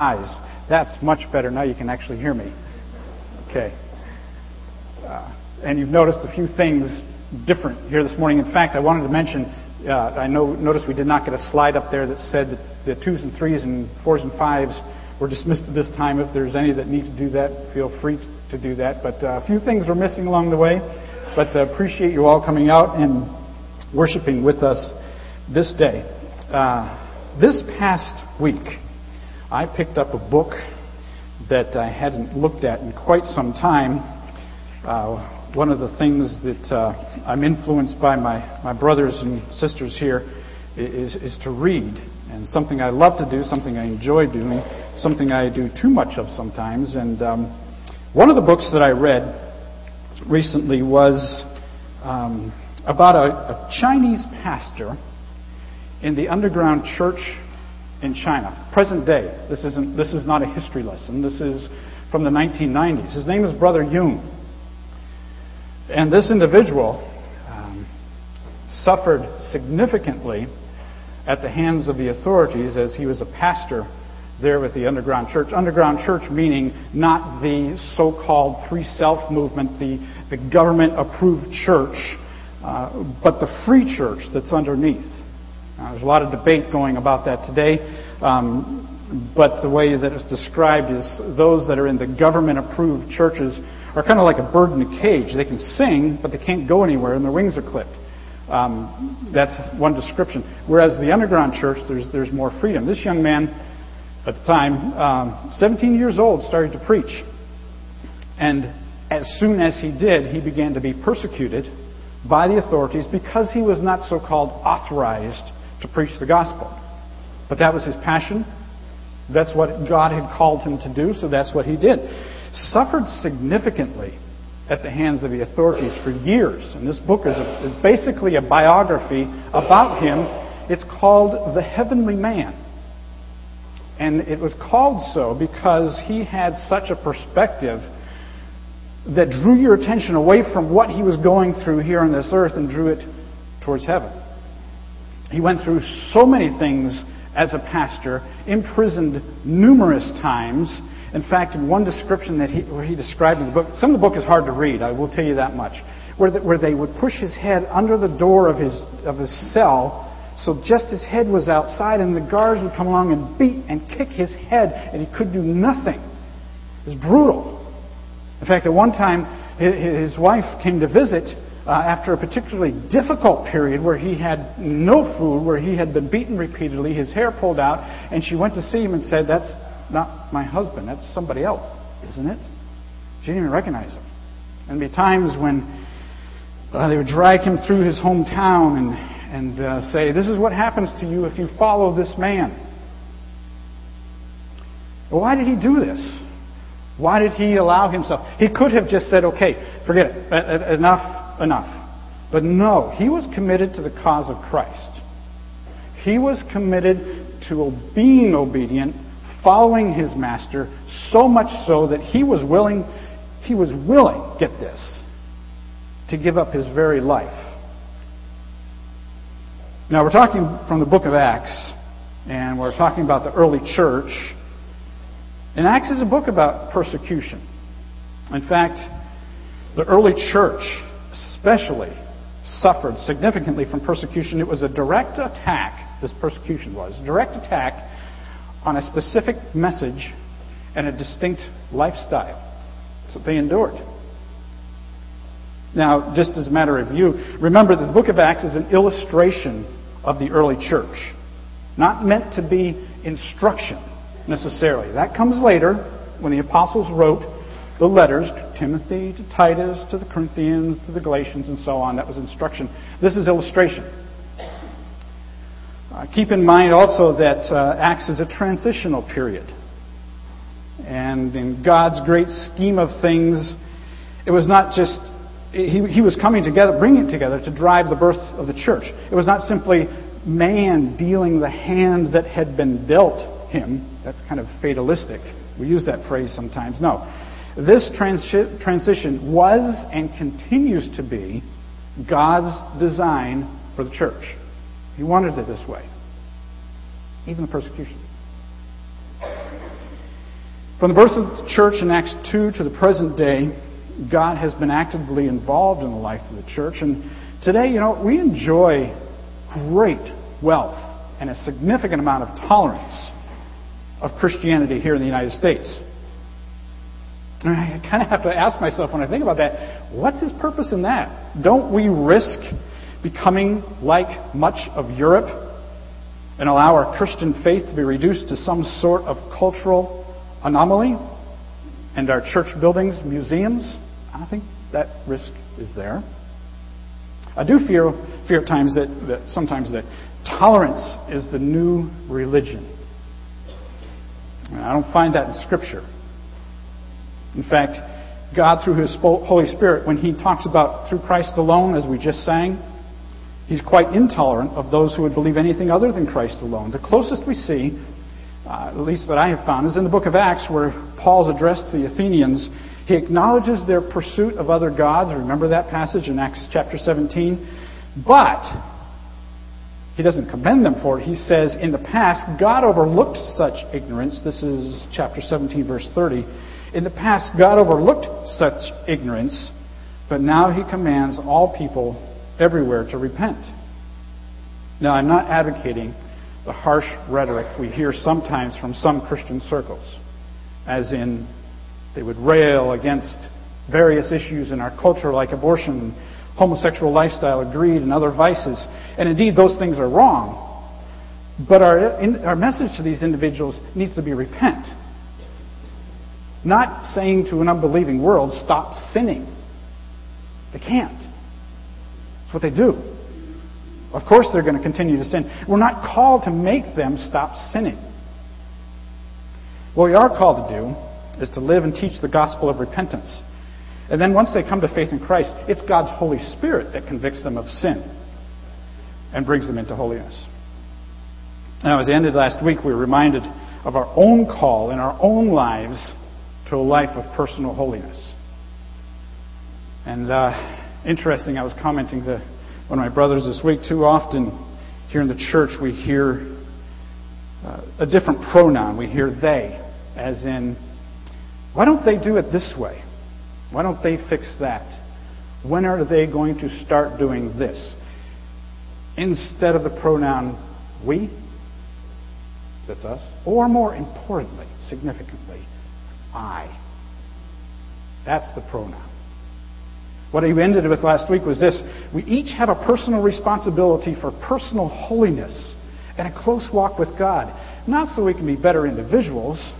eyes. That's much better. Now you can actually hear me. Okay. Uh, and you've noticed a few things different here this morning. In fact, I wanted to mention, uh, I know, noticed we did not get a slide up there that said that the twos and threes and fours and fives were dismissed at this time. If there's any that need to do that, feel free to do that. But uh, a few things were missing along the way. But uh, appreciate you all coming out and worshiping with us this day. Uh, this past week, I picked up a book that I hadn't looked at in quite some time. Uh, one of the things that uh, I'm influenced by my, my brothers and sisters here is, is to read. And something I love to do, something I enjoy doing, something I do too much of sometimes. And um, one of the books that I read recently was um, about a, a Chinese pastor in the underground church in China, present day. This, isn't, this is not a history lesson. This is from the 1990s. His name is Brother Yun. And this individual um, suffered significantly at the hands of the authorities as he was a pastor there with the underground church. Underground church meaning not the so called Three Self movement, the, the government approved church, uh, but the free church that's underneath. Now, there's a lot of debate going about that today, um, but the way that it's described is those that are in the government approved churches are kind of like a bird in a cage. They can sing, but they can't go anywhere, and their wings are clipped. Um, that's one description. Whereas the underground church, there's, there's more freedom. This young man, at the time, um, 17 years old, started to preach. And as soon as he did, he began to be persecuted by the authorities because he was not so called authorized to preach the gospel. But that was his passion. That's what God had called him to do, so that's what he did. Suffered significantly at the hands of the authorities for years. And this book is, a, is basically a biography about him. It's called The Heavenly Man. And it was called so because he had such a perspective that drew your attention away from what he was going through here on this earth and drew it towards heaven. He went through so many things as a pastor, imprisoned numerous times. In fact, in one description that he, where he described in the book, some of the book is hard to read, I will tell you that much, where, the, where they would push his head under the door of his, of his cell so just his head was outside, and the guards would come along and beat and kick his head, and he could do nothing. It was brutal. In fact, at one time, his wife came to visit uh, after a particularly difficult period where he had no food, where he had been beaten repeatedly, his hair pulled out, and she went to see him and said, That's not my husband, that's somebody else, isn't it? She didn't even recognize him. And there'd be times when uh, they would drag him through his hometown and and uh, say, This is what happens to you if you follow this man. why did he do this? Why did he allow himself? He could have just said, Okay, forget it. Enough, enough. But no, he was committed to the cause of Christ. He was committed to being obedient, following his master, so much so that he was willing, he was willing, get this, to give up his very life now, we're talking from the book of Acts, and we're talking about the early church. And Acts is a book about persecution. In fact, the early church, especially, suffered significantly from persecution. It was a direct attack, this persecution was, direct attack on a specific message and a distinct lifestyle. So they endured. Now, just as a matter of view, remember that the book of Acts is an illustration of the early church. Not meant to be instruction necessarily. That comes later when the apostles wrote the letters to Timothy, to Titus, to the Corinthians, to the Galatians, and so on. That was instruction. This is illustration. Uh, keep in mind also that uh, Acts is a transitional period. And in God's great scheme of things, it was not just he, he was coming together, bringing it together to drive the birth of the church. It was not simply man dealing the hand that had been dealt him. That's kind of fatalistic. We use that phrase sometimes. No. This transi- transition was and continues to be God's design for the church. He wanted it this way, even the persecution. From the birth of the church in Acts 2 to the present day, God has been actively involved in the life of the church. And today, you know, we enjoy great wealth and a significant amount of tolerance of Christianity here in the United States. And I kind of have to ask myself when I think about that, what's his purpose in that? Don't we risk becoming like much of Europe and allow our Christian faith to be reduced to some sort of cultural anomaly and our church buildings, museums? I think that risk is there. I do fear, fear at times that, that sometimes that tolerance is the new religion. I don't find that in Scripture. In fact, God, through His Holy Spirit, when He talks about through Christ alone, as we just sang, He's quite intolerant of those who would believe anything other than Christ alone. The closest we see, uh, at least that I have found, is in the book of Acts, where Paul's address to the Athenians. He acknowledges their pursuit of other gods. Remember that passage in Acts chapter 17? But he doesn't commend them for it. He says, in the past, God overlooked such ignorance. This is chapter 17, verse 30. In the past, God overlooked such ignorance, but now he commands all people everywhere to repent. Now, I'm not advocating the harsh rhetoric we hear sometimes from some Christian circles, as in they would rail against various issues in our culture like abortion, homosexual lifestyle, greed, and other vices. And indeed, those things are wrong. But our, in, our message to these individuals needs to be repent. Not saying to an unbelieving world, stop sinning. They can't. That's what they do. Of course, they're going to continue to sin. We're not called to make them stop sinning. What we are called to do is to live and teach the gospel of repentance. And then once they come to faith in Christ, it's God's Holy Spirit that convicts them of sin and brings them into holiness. Now, as I ended last week, we were reminded of our own call in our own lives to a life of personal holiness. And uh, interesting, I was commenting to one of my brothers this week. Too often here in the church, we hear uh, a different pronoun. We hear they, as in, why don't they do it this way? Why don't they fix that? When are they going to start doing this? Instead of the pronoun we, that's us, or more importantly, significantly, I. That's the pronoun. What I ended with last week was this we each have a personal responsibility for personal holiness and a close walk with God. Not so we can be better individuals,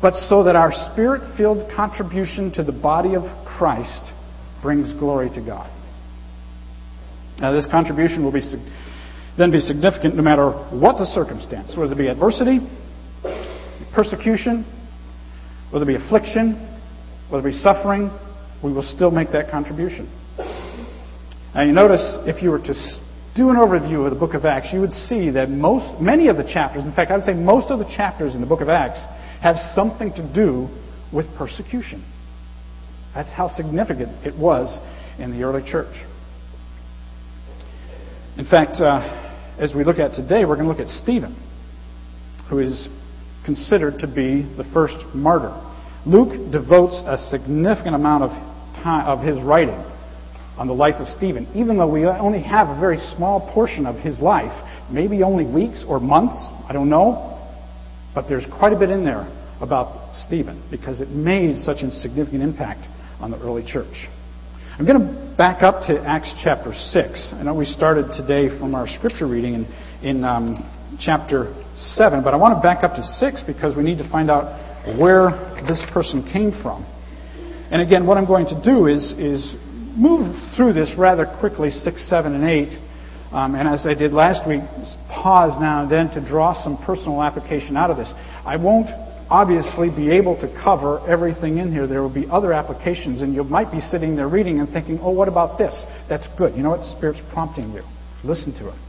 but so that our spirit filled contribution to the body of Christ brings glory to God. Now, this contribution will be, then be significant no matter what the circumstance, whether it be adversity, persecution, whether it be affliction, whether it be suffering, we will still make that contribution. Now, you notice if you were to do an overview of the book of Acts, you would see that most, many of the chapters, in fact, I would say most of the chapters in the book of Acts, have something to do with persecution. That's how significant it was in the early church. In fact, uh, as we look at today, we're going to look at Stephen, who is considered to be the first martyr. Luke devotes a significant amount of time of his writing on the life of Stephen, even though we only have a very small portion of his life, maybe only weeks or months, I don't know. But there's quite a bit in there about Stephen because it made such a significant impact on the early church. I'm going to back up to Acts chapter 6. I know we started today from our scripture reading in, in um, chapter 7, but I want to back up to 6 because we need to find out where this person came from. And again, what I'm going to do is, is move through this rather quickly, 6, 7, and 8. Um, and as I did last week, pause now and then to draw some personal application out of this. I won't obviously be able to cover everything in here. There will be other applications, and you might be sitting there reading and thinking, oh, what about this? That's good. You know what? Spirit's prompting you. Listen to it.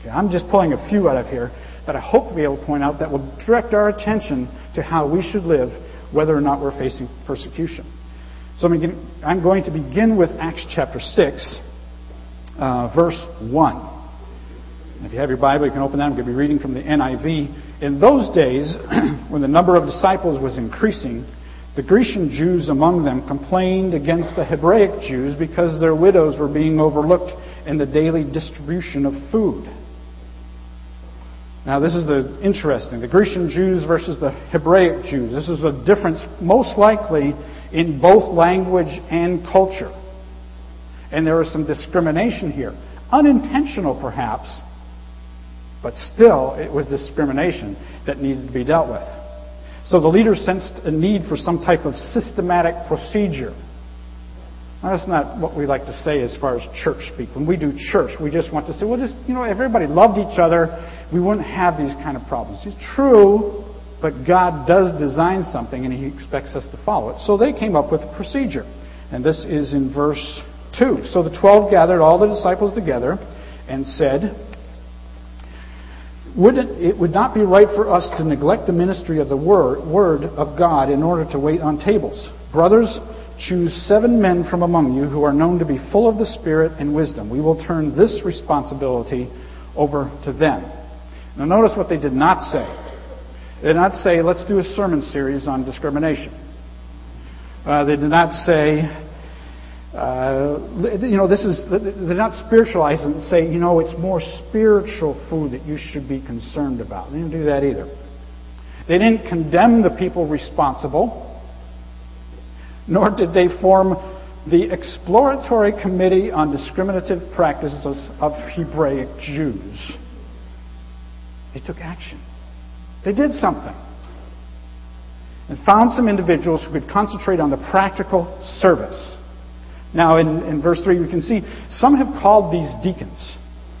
Okay, I'm just pulling a few out of here that I hope to be able to point out that will direct our attention to how we should live, whether or not we're facing persecution. So I'm going to begin with Acts chapter 6, uh, verse 1. If you have your Bible, you can open that. I'm going to be reading from the NIV. In those days, when the number of disciples was increasing, the Grecian Jews among them complained against the Hebraic Jews because their widows were being overlooked in the daily distribution of food. Now, this is the interesting. The Grecian Jews versus the Hebraic Jews. This is a difference, most likely, in both language and culture. And there is some discrimination here. Unintentional, perhaps, but still, it was discrimination that needed to be dealt with. So the leaders sensed a need for some type of systematic procedure. Now, that's not what we like to say as far as church speak. When we do church, we just want to say, well, just, you know, everybody loved each other, we wouldn't have these kind of problems. It's true, but God does design something and He expects us to follow it. So they came up with a procedure. And this is in verse 2. So the twelve gathered all the disciples together and said, would it, it, would not be right for us to neglect the ministry of the word, word of God in order to wait on tables. Brothers, choose seven men from among you who are known to be full of the Spirit and wisdom. We will turn this responsibility over to them. Now, notice what they did not say. They did not say, let's do a sermon series on discrimination. Uh, they did not say, uh, you know, this is, they're not spiritualized and say, you know, it's more spiritual food that you should be concerned about. They didn't do that either. They didn't condemn the people responsible, nor did they form the Exploratory Committee on Discriminative Practices of Hebraic Jews. They took action. They did something. And found some individuals who could concentrate on the practical service now, in, in verse 3, we can see some have called these deacons,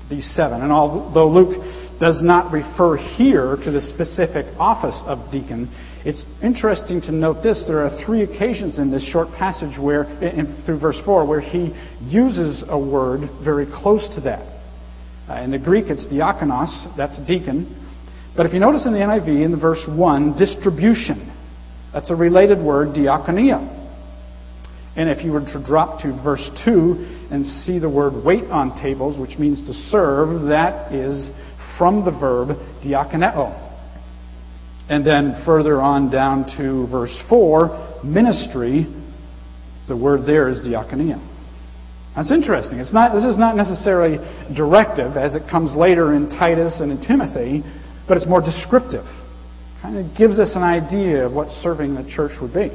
these seven. And although Luke does not refer here to the specific office of deacon, it's interesting to note this. There are three occasions in this short passage where, in, through verse 4, where he uses a word very close to that. Uh, in the Greek, it's diakonos, that's deacon. But if you notice in the NIV, in the verse 1, distribution, that's a related word, diakonia. And if you were to drop to verse 2 and see the word wait on tables, which means to serve, that is from the verb diakoneo. And then further on down to verse 4, ministry, the word there is diakonia. That's interesting. It's not, this is not necessarily directive as it comes later in Titus and in Timothy, but it's more descriptive. Kind of gives us an idea of what serving the church would be.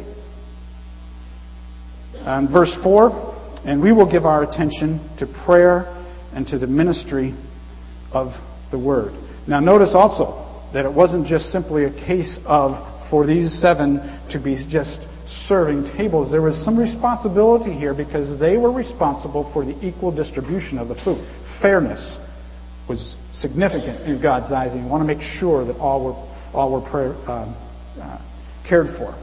Um, verse 4 And we will give our attention to prayer and to the ministry of the word. Now, notice also that it wasn't just simply a case of for these seven to be just serving tables. There was some responsibility here because they were responsible for the equal distribution of the food. Fairness was significant in God's eyes, and you want to make sure that all were, all were prayer, uh, uh, cared for.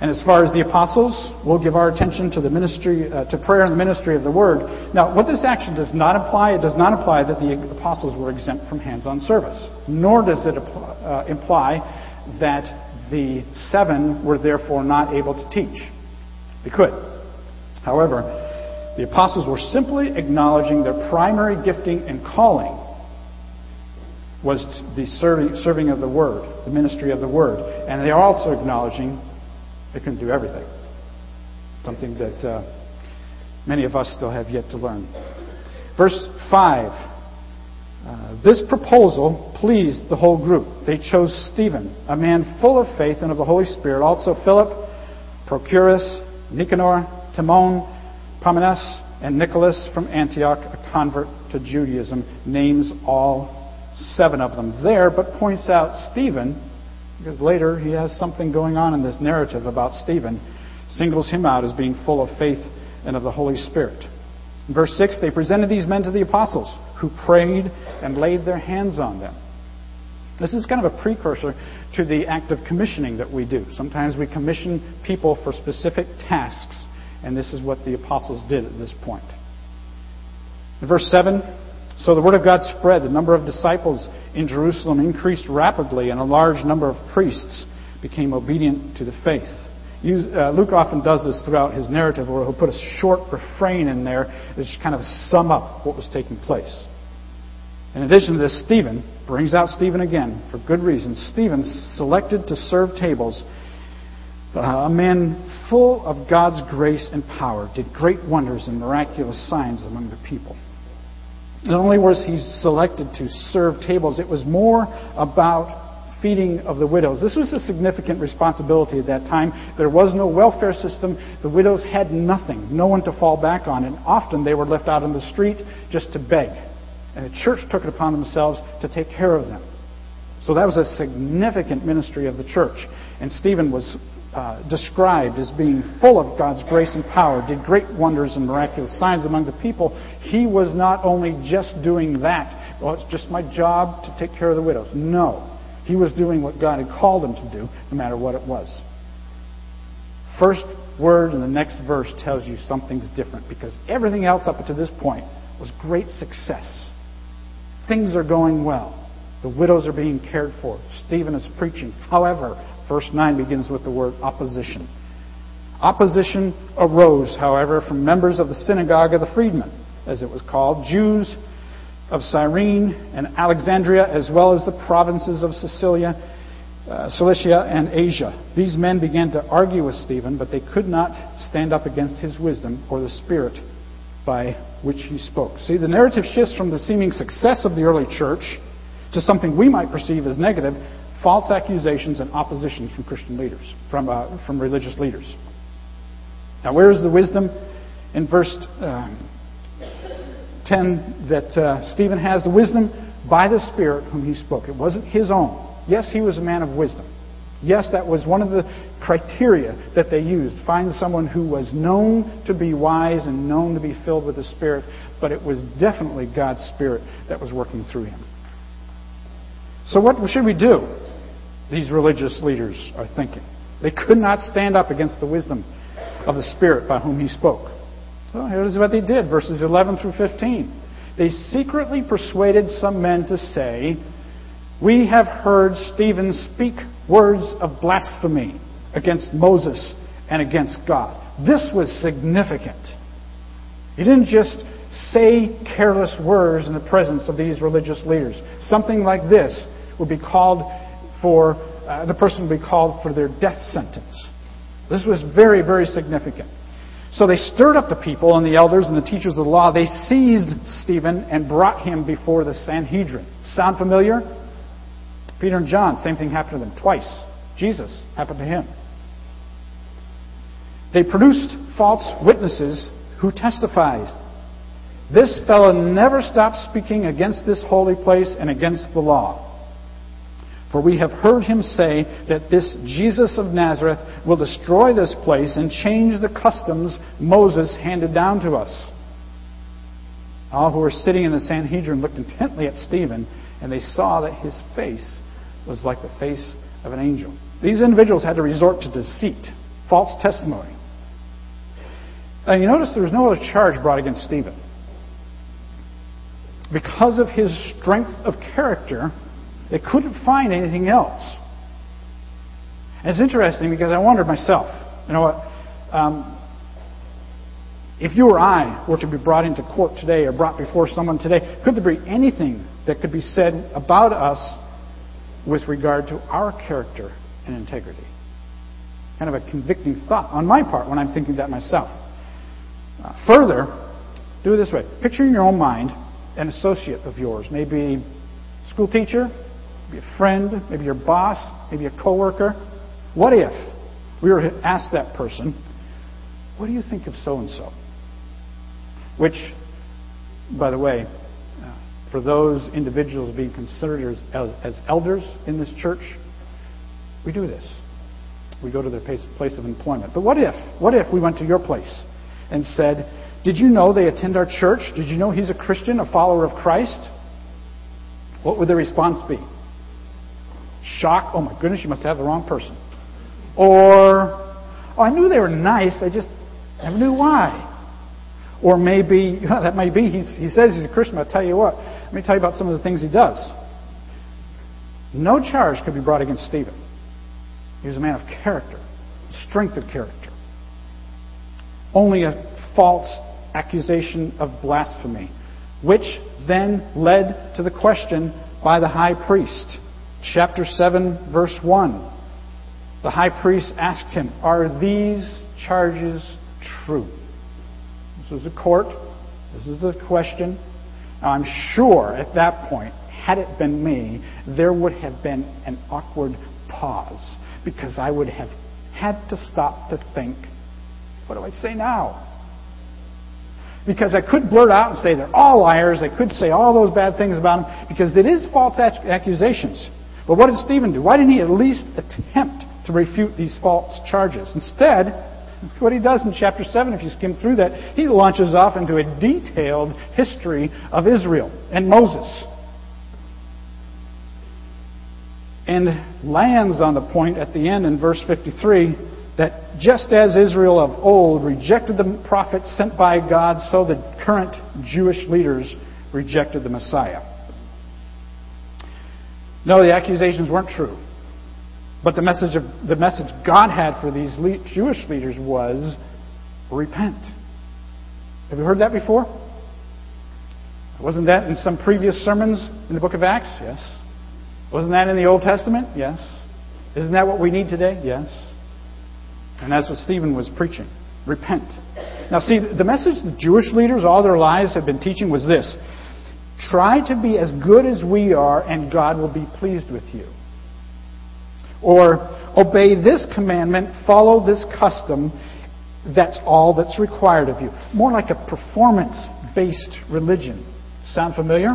And as far as the apostles, we'll give our attention to the ministry, uh, to prayer and the ministry of the word. Now, what this action does not imply, it does not imply that the apostles were exempt from hands-on service, nor does it uh, imply that the seven were therefore not able to teach. They could. However, the apostles were simply acknowledging their primary gifting and calling was the serving, serving of the word, the ministry of the word. And they are also acknowledging they couldn't do everything. Something that uh, many of us still have yet to learn. Verse 5. Uh, this proposal pleased the whole group. They chose Stephen, a man full of faith and of the Holy Spirit, also Philip, Procorus, Nicanor, Timon, Parmenas, and Nicholas from Antioch, a convert to Judaism, names all seven of them there, but points out Stephen because later he has something going on in this narrative about Stephen, singles him out as being full of faith and of the Holy Spirit. In verse 6, they presented these men to the apostles, who prayed and laid their hands on them. This is kind of a precursor to the act of commissioning that we do. Sometimes we commission people for specific tasks, and this is what the apostles did at this point. In verse 7, so the word of God spread. The number of disciples in Jerusalem increased rapidly, and a large number of priests became obedient to the faith. Uh, Luke often does this throughout his narrative, where he'll put a short refrain in there to just kind of sum up what was taking place. In addition to this, Stephen brings out Stephen again for good reason. Stephen selected to serve tables. Uh, a man full of God's grace and power did great wonders and miraculous signs among the people. Not only was he selected to serve tables, it was more about feeding of the widows. This was a significant responsibility at that time. There was no welfare system. The widows had nothing, no one to fall back on, and often they were left out on the street just to beg. And the church took it upon themselves to take care of them. So that was a significant ministry of the church. And Stephen was uh, described as being full of God's grace and power, did great wonders and miraculous signs among the people. He was not only just doing that, well, it's just my job to take care of the widows. No. He was doing what God had called him to do, no matter what it was. First word in the next verse tells you something's different because everything else up to this point was great success. Things are going well. The widows are being cared for. Stephen is preaching. However, verse 9 begins with the word opposition. Opposition arose, however, from members of the synagogue of the freedmen, as it was called, Jews of Cyrene and Alexandria, as well as the provinces of Sicilia, uh, Cilicia, and Asia. These men began to argue with Stephen, but they could not stand up against his wisdom or the spirit by which he spoke. See, the narrative shifts from the seeming success of the early church to something we might perceive as negative false accusations and oppositions from Christian leaders, from, uh, from religious leaders. Now, where is the wisdom? In verse um, 10 that uh, Stephen has the wisdom by the Spirit whom he spoke. It wasn't his own. Yes, he was a man of wisdom. Yes, that was one of the criteria that they used. Find someone who was known to be wise and known to be filled with the Spirit, but it was definitely God's Spirit that was working through him. So, what should we do? These religious leaders are thinking. They could not stand up against the wisdom of the Spirit by whom he spoke. Well, here's what they did, verses 11 through 15. They secretly persuaded some men to say, We have heard Stephen speak words of blasphemy against Moses and against God. This was significant. He didn't just say careless words in the presence of these religious leaders. Something like this would be called for, uh, the person to be called for their death sentence. This was very, very significant. So they stirred up the people and the elders and the teachers of the law. They seized Stephen and brought him before the Sanhedrin. Sound familiar? Peter and John, same thing happened to them twice. Jesus happened to him. They produced false witnesses who testified. This fellow never stopped speaking against this holy place and against the law. For we have heard him say that this Jesus of Nazareth will destroy this place and change the customs Moses handed down to us. All who were sitting in the Sanhedrin looked intently at Stephen, and they saw that his face was like the face of an angel. These individuals had to resort to deceit, false testimony. And you notice there was no other charge brought against Stephen. Because of his strength of character, they couldn't find anything else. And it's interesting because I wondered myself, you know what? Um, if you or I were to be brought into court today or brought before someone today, could there be anything that could be said about us with regard to our character and integrity? Kind of a convicting thought on my part when I'm thinking that myself. Uh, further, do it this way. Picture in your own mind an associate of yours, maybe school teacher, maybe a friend, maybe your boss, maybe a coworker. What if we were to ask that person, what do you think of so and so? Which, by the way, uh, for those individuals being considered as, as, elders in this church, we do this. We go to their place, place of employment. But what if, what if we went to your place and said, Did you know they attend our church? Did you know he's a Christian, a follower of Christ? What would the response be? Shock, oh my goodness, you must have the wrong person. Or, oh, I knew they were nice, I just never knew why. Or maybe, that may be, he's, he says he's a Christian, I'll tell you what. Let me tell you about some of the things he does. No charge could be brought against Stephen. He was a man of character, strength of character. Only a false accusation of blasphemy which then led to the question by the high priest. Chapter 7, verse 1. The high priest asked him, Are these charges true? This is a court. This is the question. Now, I'm sure at that point, had it been me, there would have been an awkward pause because I would have had to stop to think, what do I say now? Because I could blurt out and say they're all liars. I could say all those bad things about them because it is false accusations. But what did Stephen do? Why didn't he at least attempt to refute these false charges? Instead, what he does in chapter 7, if you skim through that, he launches off into a detailed history of Israel and Moses. And lands on the point at the end in verse 53 that just as Israel of old rejected the prophets sent by God, so the current Jewish leaders rejected the Messiah. No, the accusations weren't true. But the message, of, the message God had for these Jewish leaders was repent. Have you heard that before? Wasn't that in some previous sermons in the book of Acts? Yes. Wasn't that in the Old Testament? Yes. Isn't that what we need today? Yes. And that's what Stephen was preaching. Repent. Now, see, the message the Jewish leaders all their lives have been teaching was this try to be as good as we are, and God will be pleased with you. Or obey this commandment, follow this custom, that's all that's required of you. More like a performance based religion. Sound familiar?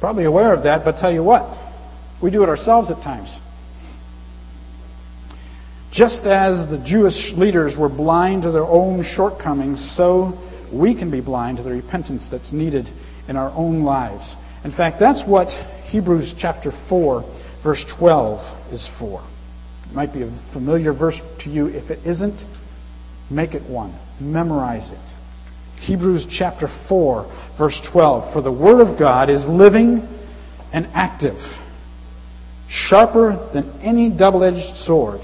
Probably aware of that, but tell you what, we do it ourselves at times. Just as the Jewish leaders were blind to their own shortcomings, so we can be blind to the repentance that's needed in our own lives. In fact, that's what Hebrews chapter 4 verse 12 is for. It might be a familiar verse to you. If it isn't, make it one. Memorize it. Hebrews chapter 4, verse 12. For the Word of God is living and active, sharper than any double edged sword.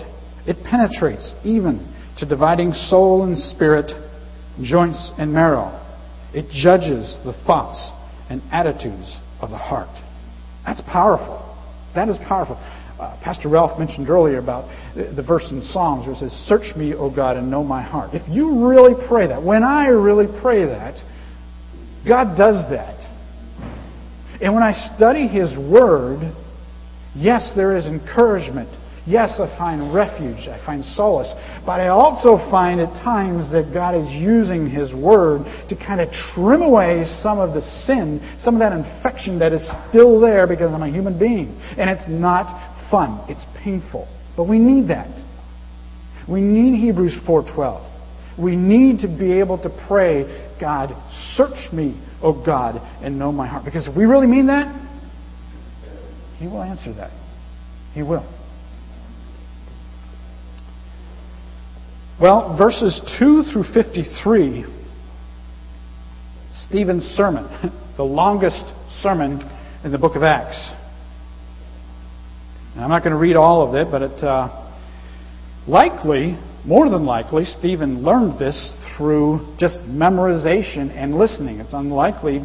It penetrates even to dividing soul and spirit, joints and marrow. It judges the thoughts and attitudes of the heart. That's powerful. That is powerful. Uh, Pastor Ralph mentioned earlier about the, the, verse in Psalms where it says, Search me, O God, and know my heart. If you really pray that, when I really pray that, God does that. And when I study His Word, yes, there is encouragement Yes, I find refuge, I find solace, but I also find at times that God is using His Word to kind of trim away some of the sin, some of that infection that is still there because I'm a human being. And it's not fun, it's painful. But we need that. We need Hebrews 4:12. We need to be able to pray, God, search me, O God, and know my heart. Because if we really mean that, He will answer that. He will. Well, verses 2 through 53, Stephen's sermon, the longest sermon in the book of Acts. Now, I'm not going to read all of it, but it uh, likely, more than likely, Stephen learned this through just memorization and listening. It's unlikely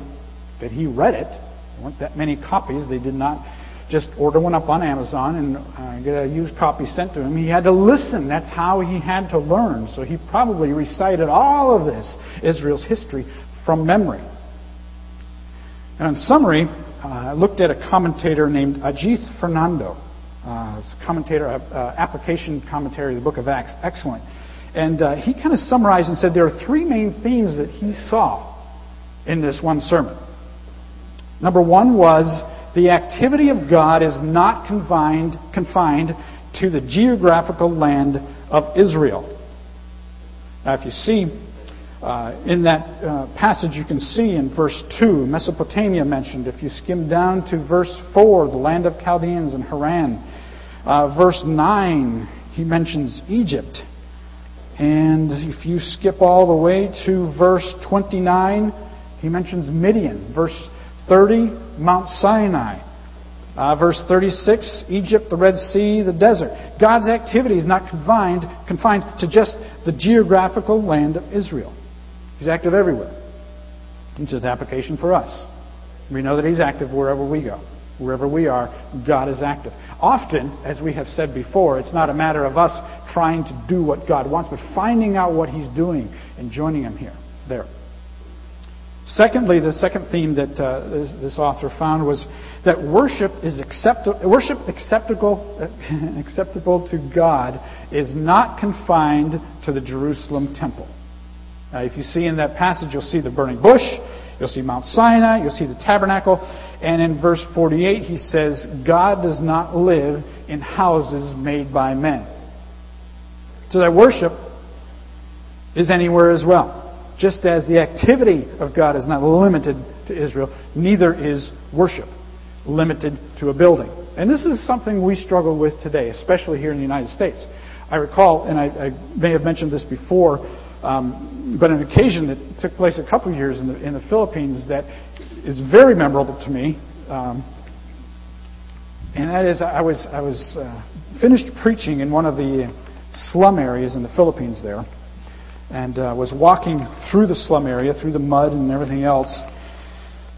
that he read it. There weren't that many copies. They did not just order one up on Amazon and uh, get a used copy sent to him. He had to listen. That's how he had to learn. So he probably recited all of this, Israel's history, from memory. And in summary, uh, I looked at a commentator named Ajith Fernando. Uh, it's a commentator, uh, application commentary of the book of Acts. Excellent. And uh, he kind of summarized and said there are three main themes that he saw in this one sermon. Number one was the activity of God is not confined, confined to the geographical land of Israel. Now, if you see uh, in that uh, passage, you can see in verse 2, Mesopotamia mentioned. If you skim down to verse 4, the land of Chaldeans and Haran. Uh, verse 9, he mentions Egypt. And if you skip all the way to verse 29, he mentions Midian. Verse 30, Mount Sinai. Uh, verse 36, Egypt, the Red Sea, the desert. God's activity is not confined, confined to just the geographical land of Israel. He's active everywhere. It's an application for us. We know that He's active wherever we go. Wherever we are, God is active. Often, as we have said before, it's not a matter of us trying to do what God wants, but finding out what He's doing and joining Him here, there. Secondly, the second theme that uh, this, this, author found was that worship is acceptable. Worship acceptable, acceptable to God is not confined to the Jerusalem temple. Uh, if you see in that passage, you'll see the burning bush, you'll see Mount Sinai, you'll see the tabernacle, and in verse 48 he says, God does not live in houses made by men. So that worship is anywhere as well. Just as the activity of God is not limited to Israel, neither is worship limited to a building. And this is something we struggle with today, especially here in the United States. I recall, and I, I may have mentioned this before, um, but an occasion that took place a couple of years in the, in the Philippines that is very memorable to me. Um, and that is, I was, I was uh, finished preaching in one of the slum areas in the Philippines there and uh, was walking through the slum area, through the mud and everything else,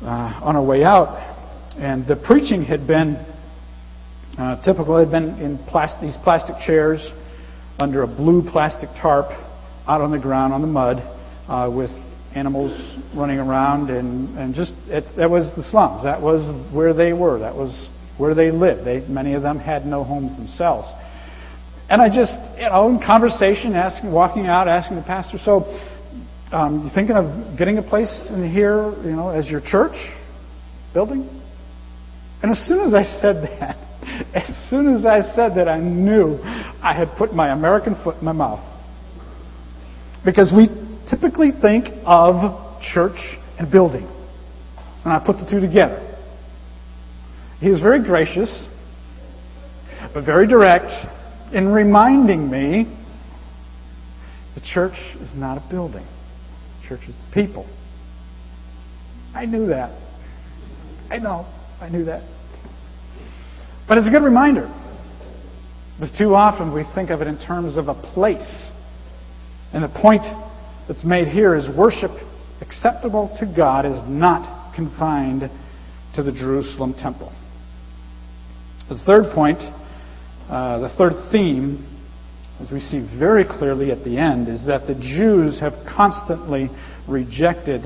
uh, on our way out. And the preaching had been uh, typical. It had been in these plastic chairs under a blue plastic tarp out on the ground on the mud uh, with animals running around and, and just that was the slums. That was where they were. That was where they lived. They, many of them had no homes themselves. And I just, you know, in conversation, asking, walking out, asking the pastor, so um, you thinking of getting a place in here, you know, as your church building? And as soon as I said that, as soon as I said that, I knew I had put my American foot in my mouth. Because we typically think of church and building. And I put the two together. He was very gracious, but very direct in reminding me the church is not a building, the church is the people. I knew that. I know, I knew that. But it's a good reminder. Because too often we think of it in terms of a place. And the point that's made here is worship acceptable to God is not confined to the Jerusalem temple. The third point uh, the third theme, as we see very clearly at the end, is that the Jews have constantly rejected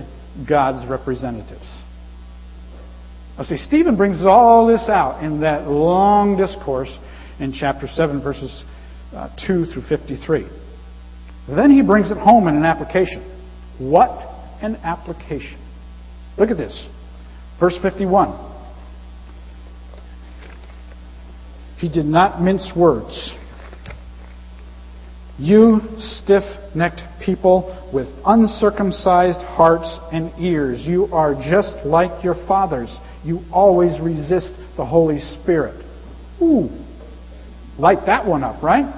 God's representatives. Now, see, Stephen brings all this out in that long discourse in chapter 7, verses uh, 2 through 53. Then he brings it home in an application. What an application. Look at this. Verse 51. He did not mince words. You stiff necked people with uncircumcised hearts and ears, you are just like your fathers. You always resist the Holy Spirit. Ooh, light that one up, right?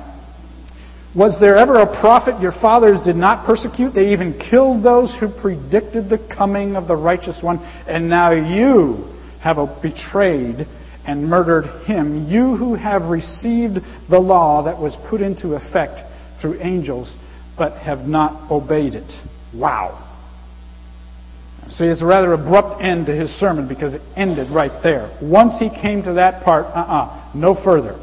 Was there ever a prophet your fathers did not persecute? They even killed those who predicted the coming of the righteous one, and now you have betrayed and murdered him, you who have received the law that was put into effect through angels, but have not obeyed it. Wow. See, it's a rather abrupt end to his sermon because it ended right there. Once he came to that part, uh uh-uh, uh no further.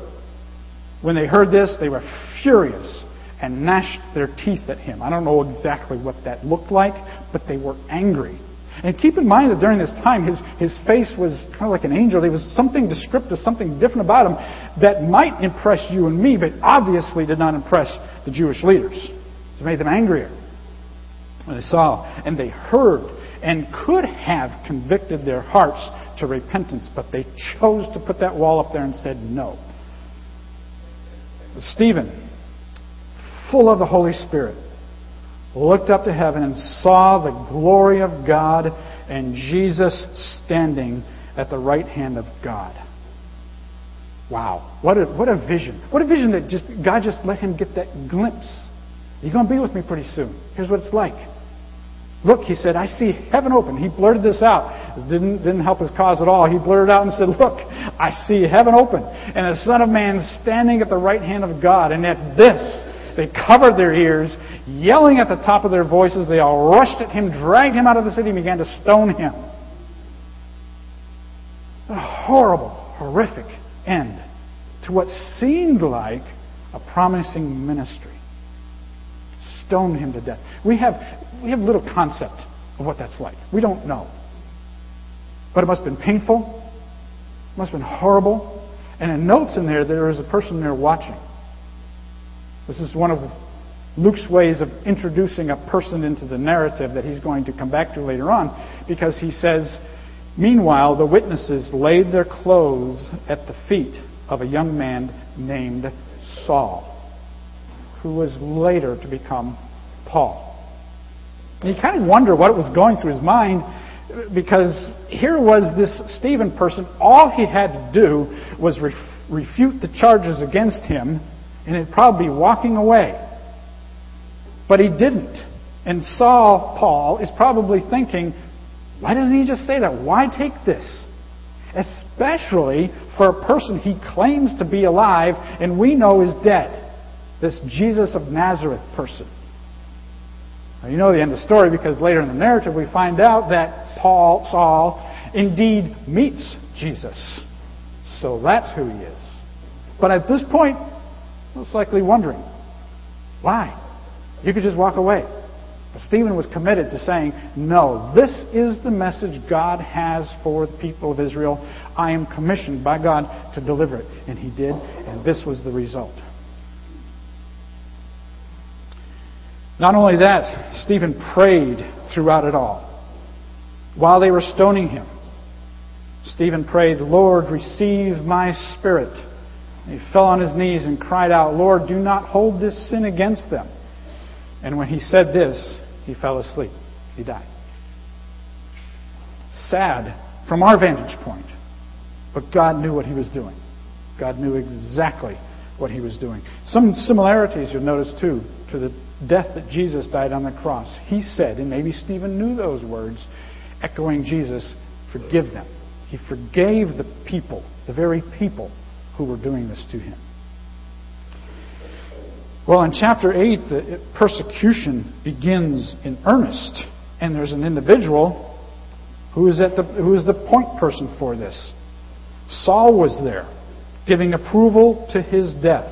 When they heard this, they were furious and gnashed their teeth at him. I don't know exactly what that looked like, but they were angry. And keep in mind that during this time, his, his face was kind of like an angel. There was something descriptive, something different about him that might impress you and me, but obviously did not impress the Jewish leaders. It made them angrier when they saw and they heard and could have convicted their hearts to repentance, but they chose to put that wall up there and said no. Stephen, full of the Holy Spirit, looked up to heaven and saw the glory of God and Jesus standing at the right hand of God. Wow. What a, what a vision. What a vision that just God just let him get that glimpse. You're going to be with me pretty soon. Here's what it's like. Look, he said, I see heaven open. He blurted this out. It didn't, didn't help his cause at all. He blurted out and said, Look, I see heaven open. And the Son of Man standing at the right hand of God. And at this, They covered their ears, yelling at the top of their voices. They all rushed at him, dragged him out of the city, and began to stone him. What A horrible, horrific end to what seemed like a promising ministry. Stoned him to death. We have, we have little concept of what that's like. We don't know. But it must have been painful. It must have been horrible. And it notes in there there is a person there watching. This is one of Luke's ways of introducing a person into the narrative that he's going to come back to later on because he says, Meanwhile, the witnesses laid their clothes at the feet of a young man named Saul, who was later to become Paul. And you kind of wonder what was going through his mind because here was this Stephen person. All he had to do was ref- refute the charges against him, and it'd probably be walking away. But he didn't. And Saul, Paul, is probably thinking, why doesn't he just say that? Why take this? Especially for a person he claims to be alive and we know is dead. This Jesus of Nazareth person. Now, you know the end of the story because later in the narrative we find out that Paul, Saul, indeed meets Jesus. So that's who he is. But at this point, most likely wondering, why? You could just walk away. But Stephen was committed to saying, No, this is the message God has for the people of Israel. I am commissioned by God to deliver it. And he did, and this was the result. Not only that, Stephen prayed throughout it all. While they were stoning him, Stephen prayed, Lord, receive my spirit. He fell on his knees and cried out, Lord, do not hold this sin against them. And when he said this, he fell asleep. He died. Sad from our vantage point. But God knew what he was doing. God knew exactly what he was doing. Some similarities you'll notice too to the death that Jesus died on the cross. He said, and maybe Stephen knew those words, echoing Jesus, forgive them. He forgave the people, the very people who were doing this to him. Well, in chapter 8, the persecution begins in earnest, and there's an individual who is, at the, who is the point person for this. Saul was there, giving approval to his death.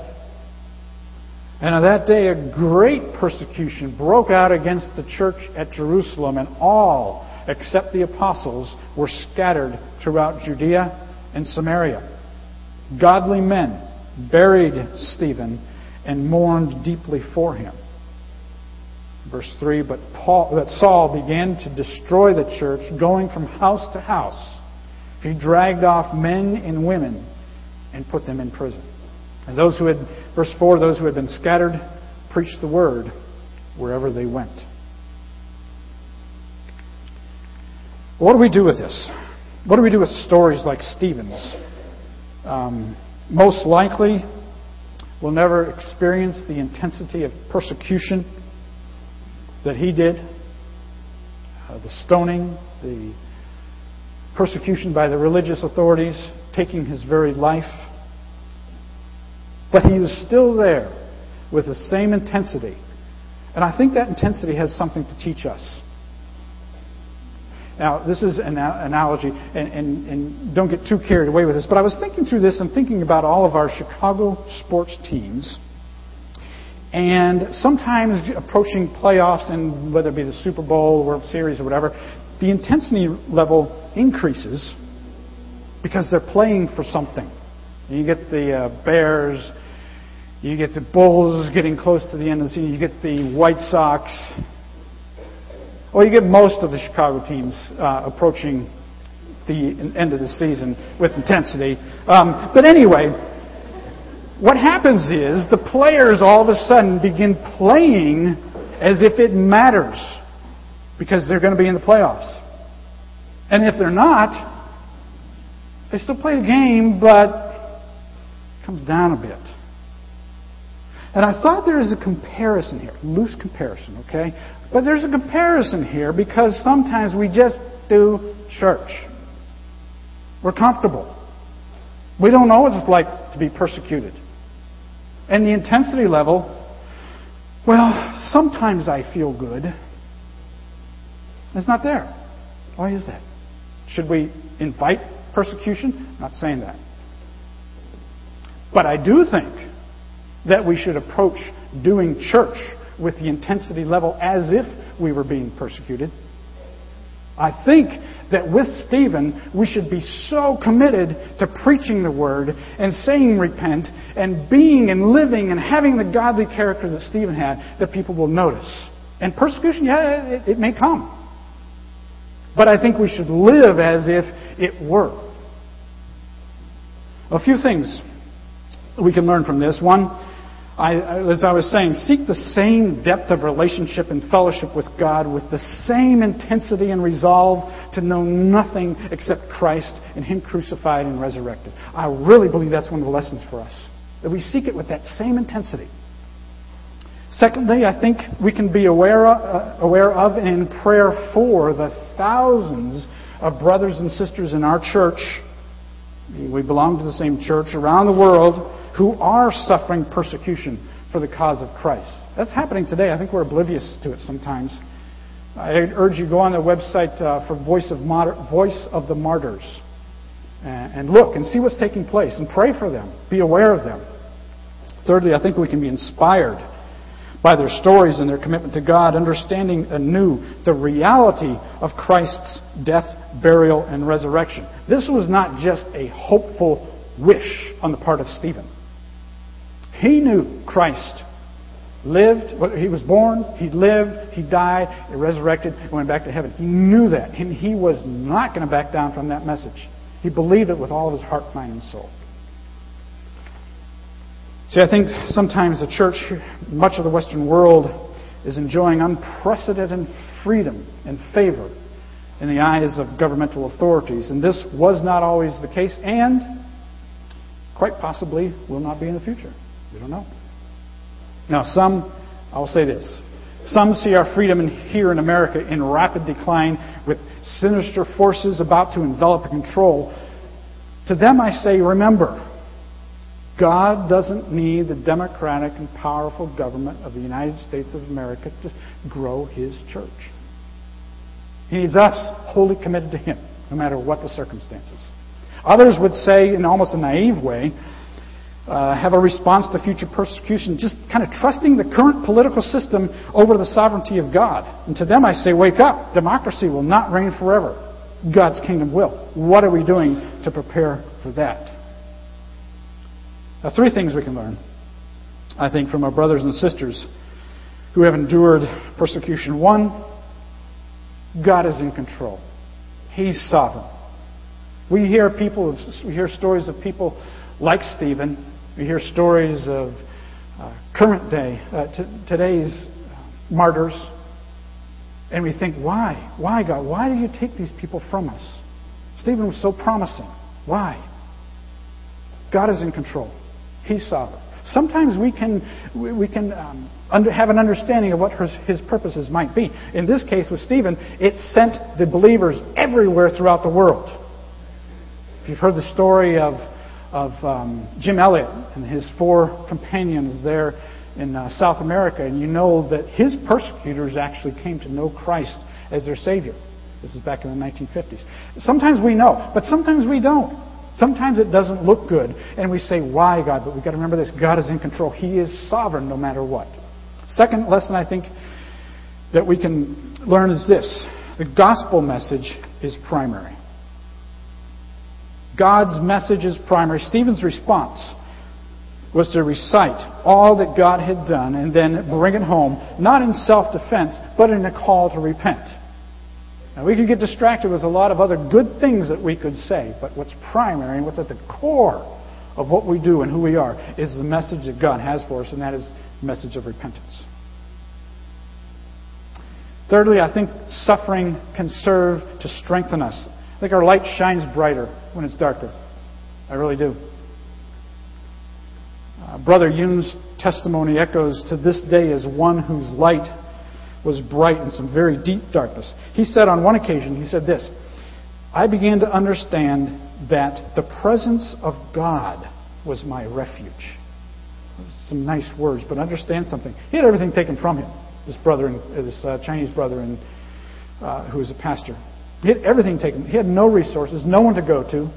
And on that day, a great persecution broke out against the church at Jerusalem, and all, except the apostles, were scattered throughout Judea and Samaria. Godly men buried Stephen and mourned deeply for him. Verse 3 But Paul, that Saul began to destroy the church, going from house to house. He dragged off men and women and put them in prison. And those who had, verse 4, those who had been scattered preached the word wherever they went. What do we do with this? What do we do with stories like Stephen's? Um, most likely, will never experience the intensity of persecution that he did uh, the stoning, the persecution by the religious authorities, taking his very life. But he is still there with the same intensity. And I think that intensity has something to teach us. Now, this is an analogy, and, and, and, don't get too carried away with this, but I was thinking through this and thinking about all of our Chicago sports teams. And sometimes approaching playoffs, and whether it be the Super Bowl, World Series, or whatever, the intensity level increases because they're playing for something. You get the uh, Bears, you get the Bulls getting close to the end of the season, you get the White Sox, well, you get most of the Chicago teams uh, approaching the end of the season with intensity. Um, but anyway, what happens is the players all of a sudden begin playing as if it matters because they're going to be in the playoffs. And if they're not, they still play the game, but it comes down a bit. And I thought there is a comparison here, loose comparison, okay? But there's a comparison here because sometimes we just do church. We're comfortable. We don't know what it's like to be persecuted. And the intensity level Well, sometimes I feel good. It's not there. Why is that? Should we invite persecution? I'm not saying that. But I do think that we should approach doing church with the intensity level as if we were being persecuted. I think that with Stephen, we should be so committed to preaching the word and saying repent and being and living and having the godly character that Stephen had that people will notice. And persecution, yeah, it, it may come. But I think we should live as if it were. A few things we can learn from this. One, I, as I was saying, seek the same depth of relationship and fellowship with God with the same intensity and resolve to know nothing except Christ and Him crucified and resurrected. I really believe that's one of the lessons for us. That we seek it with that same intensity. Secondly, I think we can be aware of, uh, aware of and in prayer for the thousands of brothers and sisters in our church. We belong to the same church around the world who are suffering persecution for the cause of Christ. That's happening today. I think we're oblivious to it sometimes. I urge you go on the website uh, for Voice of, Voice of the Martyrs and, and look and see what's taking place and pray for them. Be aware of them. Thirdly, I think we can be inspired by their stories and their commitment to God, understanding anew the reality of Christ's death, burial, and resurrection. This was not just a hopeful wish on the part of Stephen. He knew Christ lived, he was born, he lived, he died, he resurrected, and went back to heaven. He knew that, and he was not going to back down from that message. He believed it with all of his heart, mind, and soul. See, I think sometimes the church, much of the Western world, is enjoying unprecedented freedom and favor in the eyes of governmental authorities. And this was not always the case, and quite possibly will not be in the future. We don't know. Now, some, I'll say this. Some see our freedom in, here in America in rapid decline with sinister forces about to envelop and control. To them, I say, remember, God doesn't need the democratic and powerful government of the United States of America to grow His church. He needs us wholly committed to Him, no matter what the circumstances. Others would say, in almost a naive way, uh, have a response to future persecution, just kind of trusting the current political system over the sovereignty of God. And to them I say, wake up. Democracy will not reign forever. God's kingdom will. What are we doing to prepare for that? Now, three things we can learn, I think, from our brothers and sisters who have endured persecution. One, God is in control. He's sovereign. We hear people, we hear stories of people like Stephen we hear stories of uh, current day, uh, t- today's martyrs, and we think, why? Why, God? Why do you take these people from us? Stephen was so promising. Why? God is in control. He's sovereign. Sometimes we can, we can um, under, have an understanding of what his, his purposes might be. In this case with Stephen, it sent the believers everywhere throughout the world. If you've heard the story of of um, Jim Elliot and his four companions there in uh, South America, and you know that his persecutors actually came to know Christ as their Savior. This is back in the 1950s. Sometimes we know, but sometimes we don't. Sometimes it doesn't look good, and we say, Why, God? But we've got to remember this God is in control. He is sovereign no matter what. Second lesson I think that we can learn is this the gospel message is primary. God's message is primary. Stephen's response was to recite all that God had done and then bring it home, not in self defense, but in a call to repent. Now, we could get distracted with a lot of other good things that we could say, but what's primary and what's at the core of what we do and who we are is the message that God has for us, and that is the message of repentance. Thirdly, I think suffering can serve to strengthen us I think our light shines brighter when it's darker. I really do. Uh, Brother Yun's testimony echoes to this day as one whose light was bright in some very deep darkness. He said on one occasion, he said this I began to understand that the presence of God was my refuge. some nice words, but understand something. He had everything taken from him. His brother, and his uh, Chinese brother, and uh, who was a pastor. He had everything taken. He had no resources, no one to go to.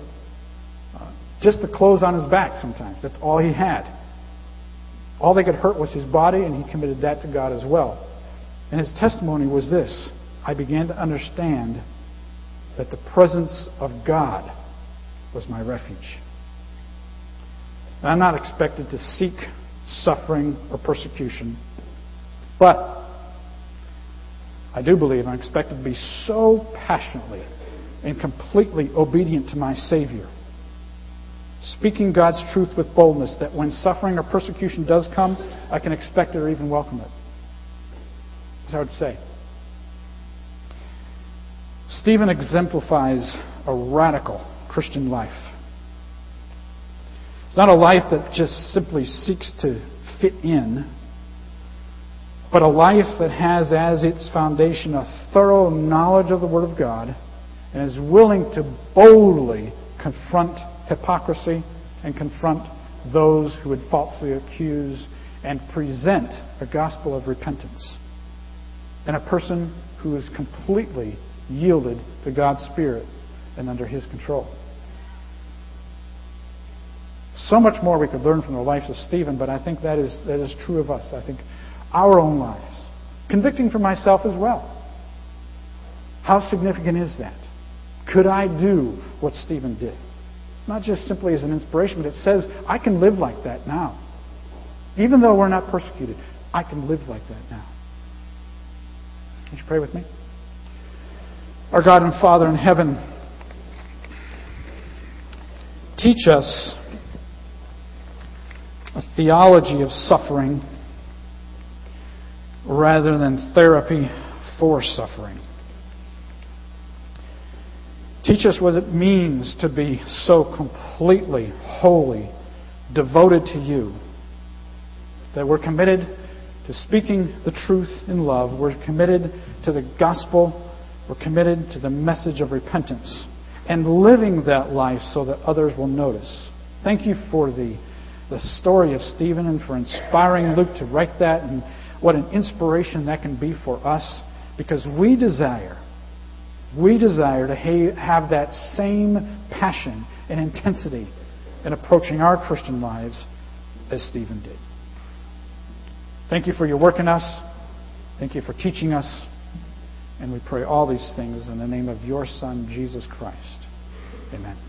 Uh, just the clothes on his back sometimes. That's all he had. All they could hurt was his body, and he committed that to God as well. And his testimony was this I began to understand that the presence of God was my refuge. And I'm not expected to seek suffering or persecution, but I do believe I'm expected to be so passionately and completely obedient to my Savior, speaking God's truth with boldness, that when suffering or persecution does come, I can expect it or even welcome it. That's what I would say. Stephen exemplifies a radical Christian life. It's not a life that just simply seeks to fit in, but a life that has as its foundation a thorough knowledge of the Word of God and is willing to boldly confront hypocrisy and confront those who would falsely accuse and present a gospel of repentance. And a person who is completely yielded to God's Spirit and under His control. So much more we could learn from the lives of Stephen, but I think that is, that is true of us. I think our own lives. Convicting for myself as well. How significant is that? Could I do what Stephen did? Not just simply as an inspiration, but it says I can live like that now. Even though we're not persecuted, I can live like that now. Would you pray with me? Our God and Father in heaven, teach us a theology of suffering rather than therapy for suffering. Teach us what it means to be so completely holy, devoted to you, that we're committed to speaking the truth in love. We're committed to the gospel. We're committed to the message of repentance and living that life so that others will notice. Thank you for the the story of Stephen and for inspiring Luke to write that and what an inspiration that can be for us because we desire we desire to have that same passion and intensity in approaching our Christian lives as Stephen did. Thank you for your work in us. Thank you for teaching us. And we pray all these things in the name of your Son, Jesus Christ. Amen.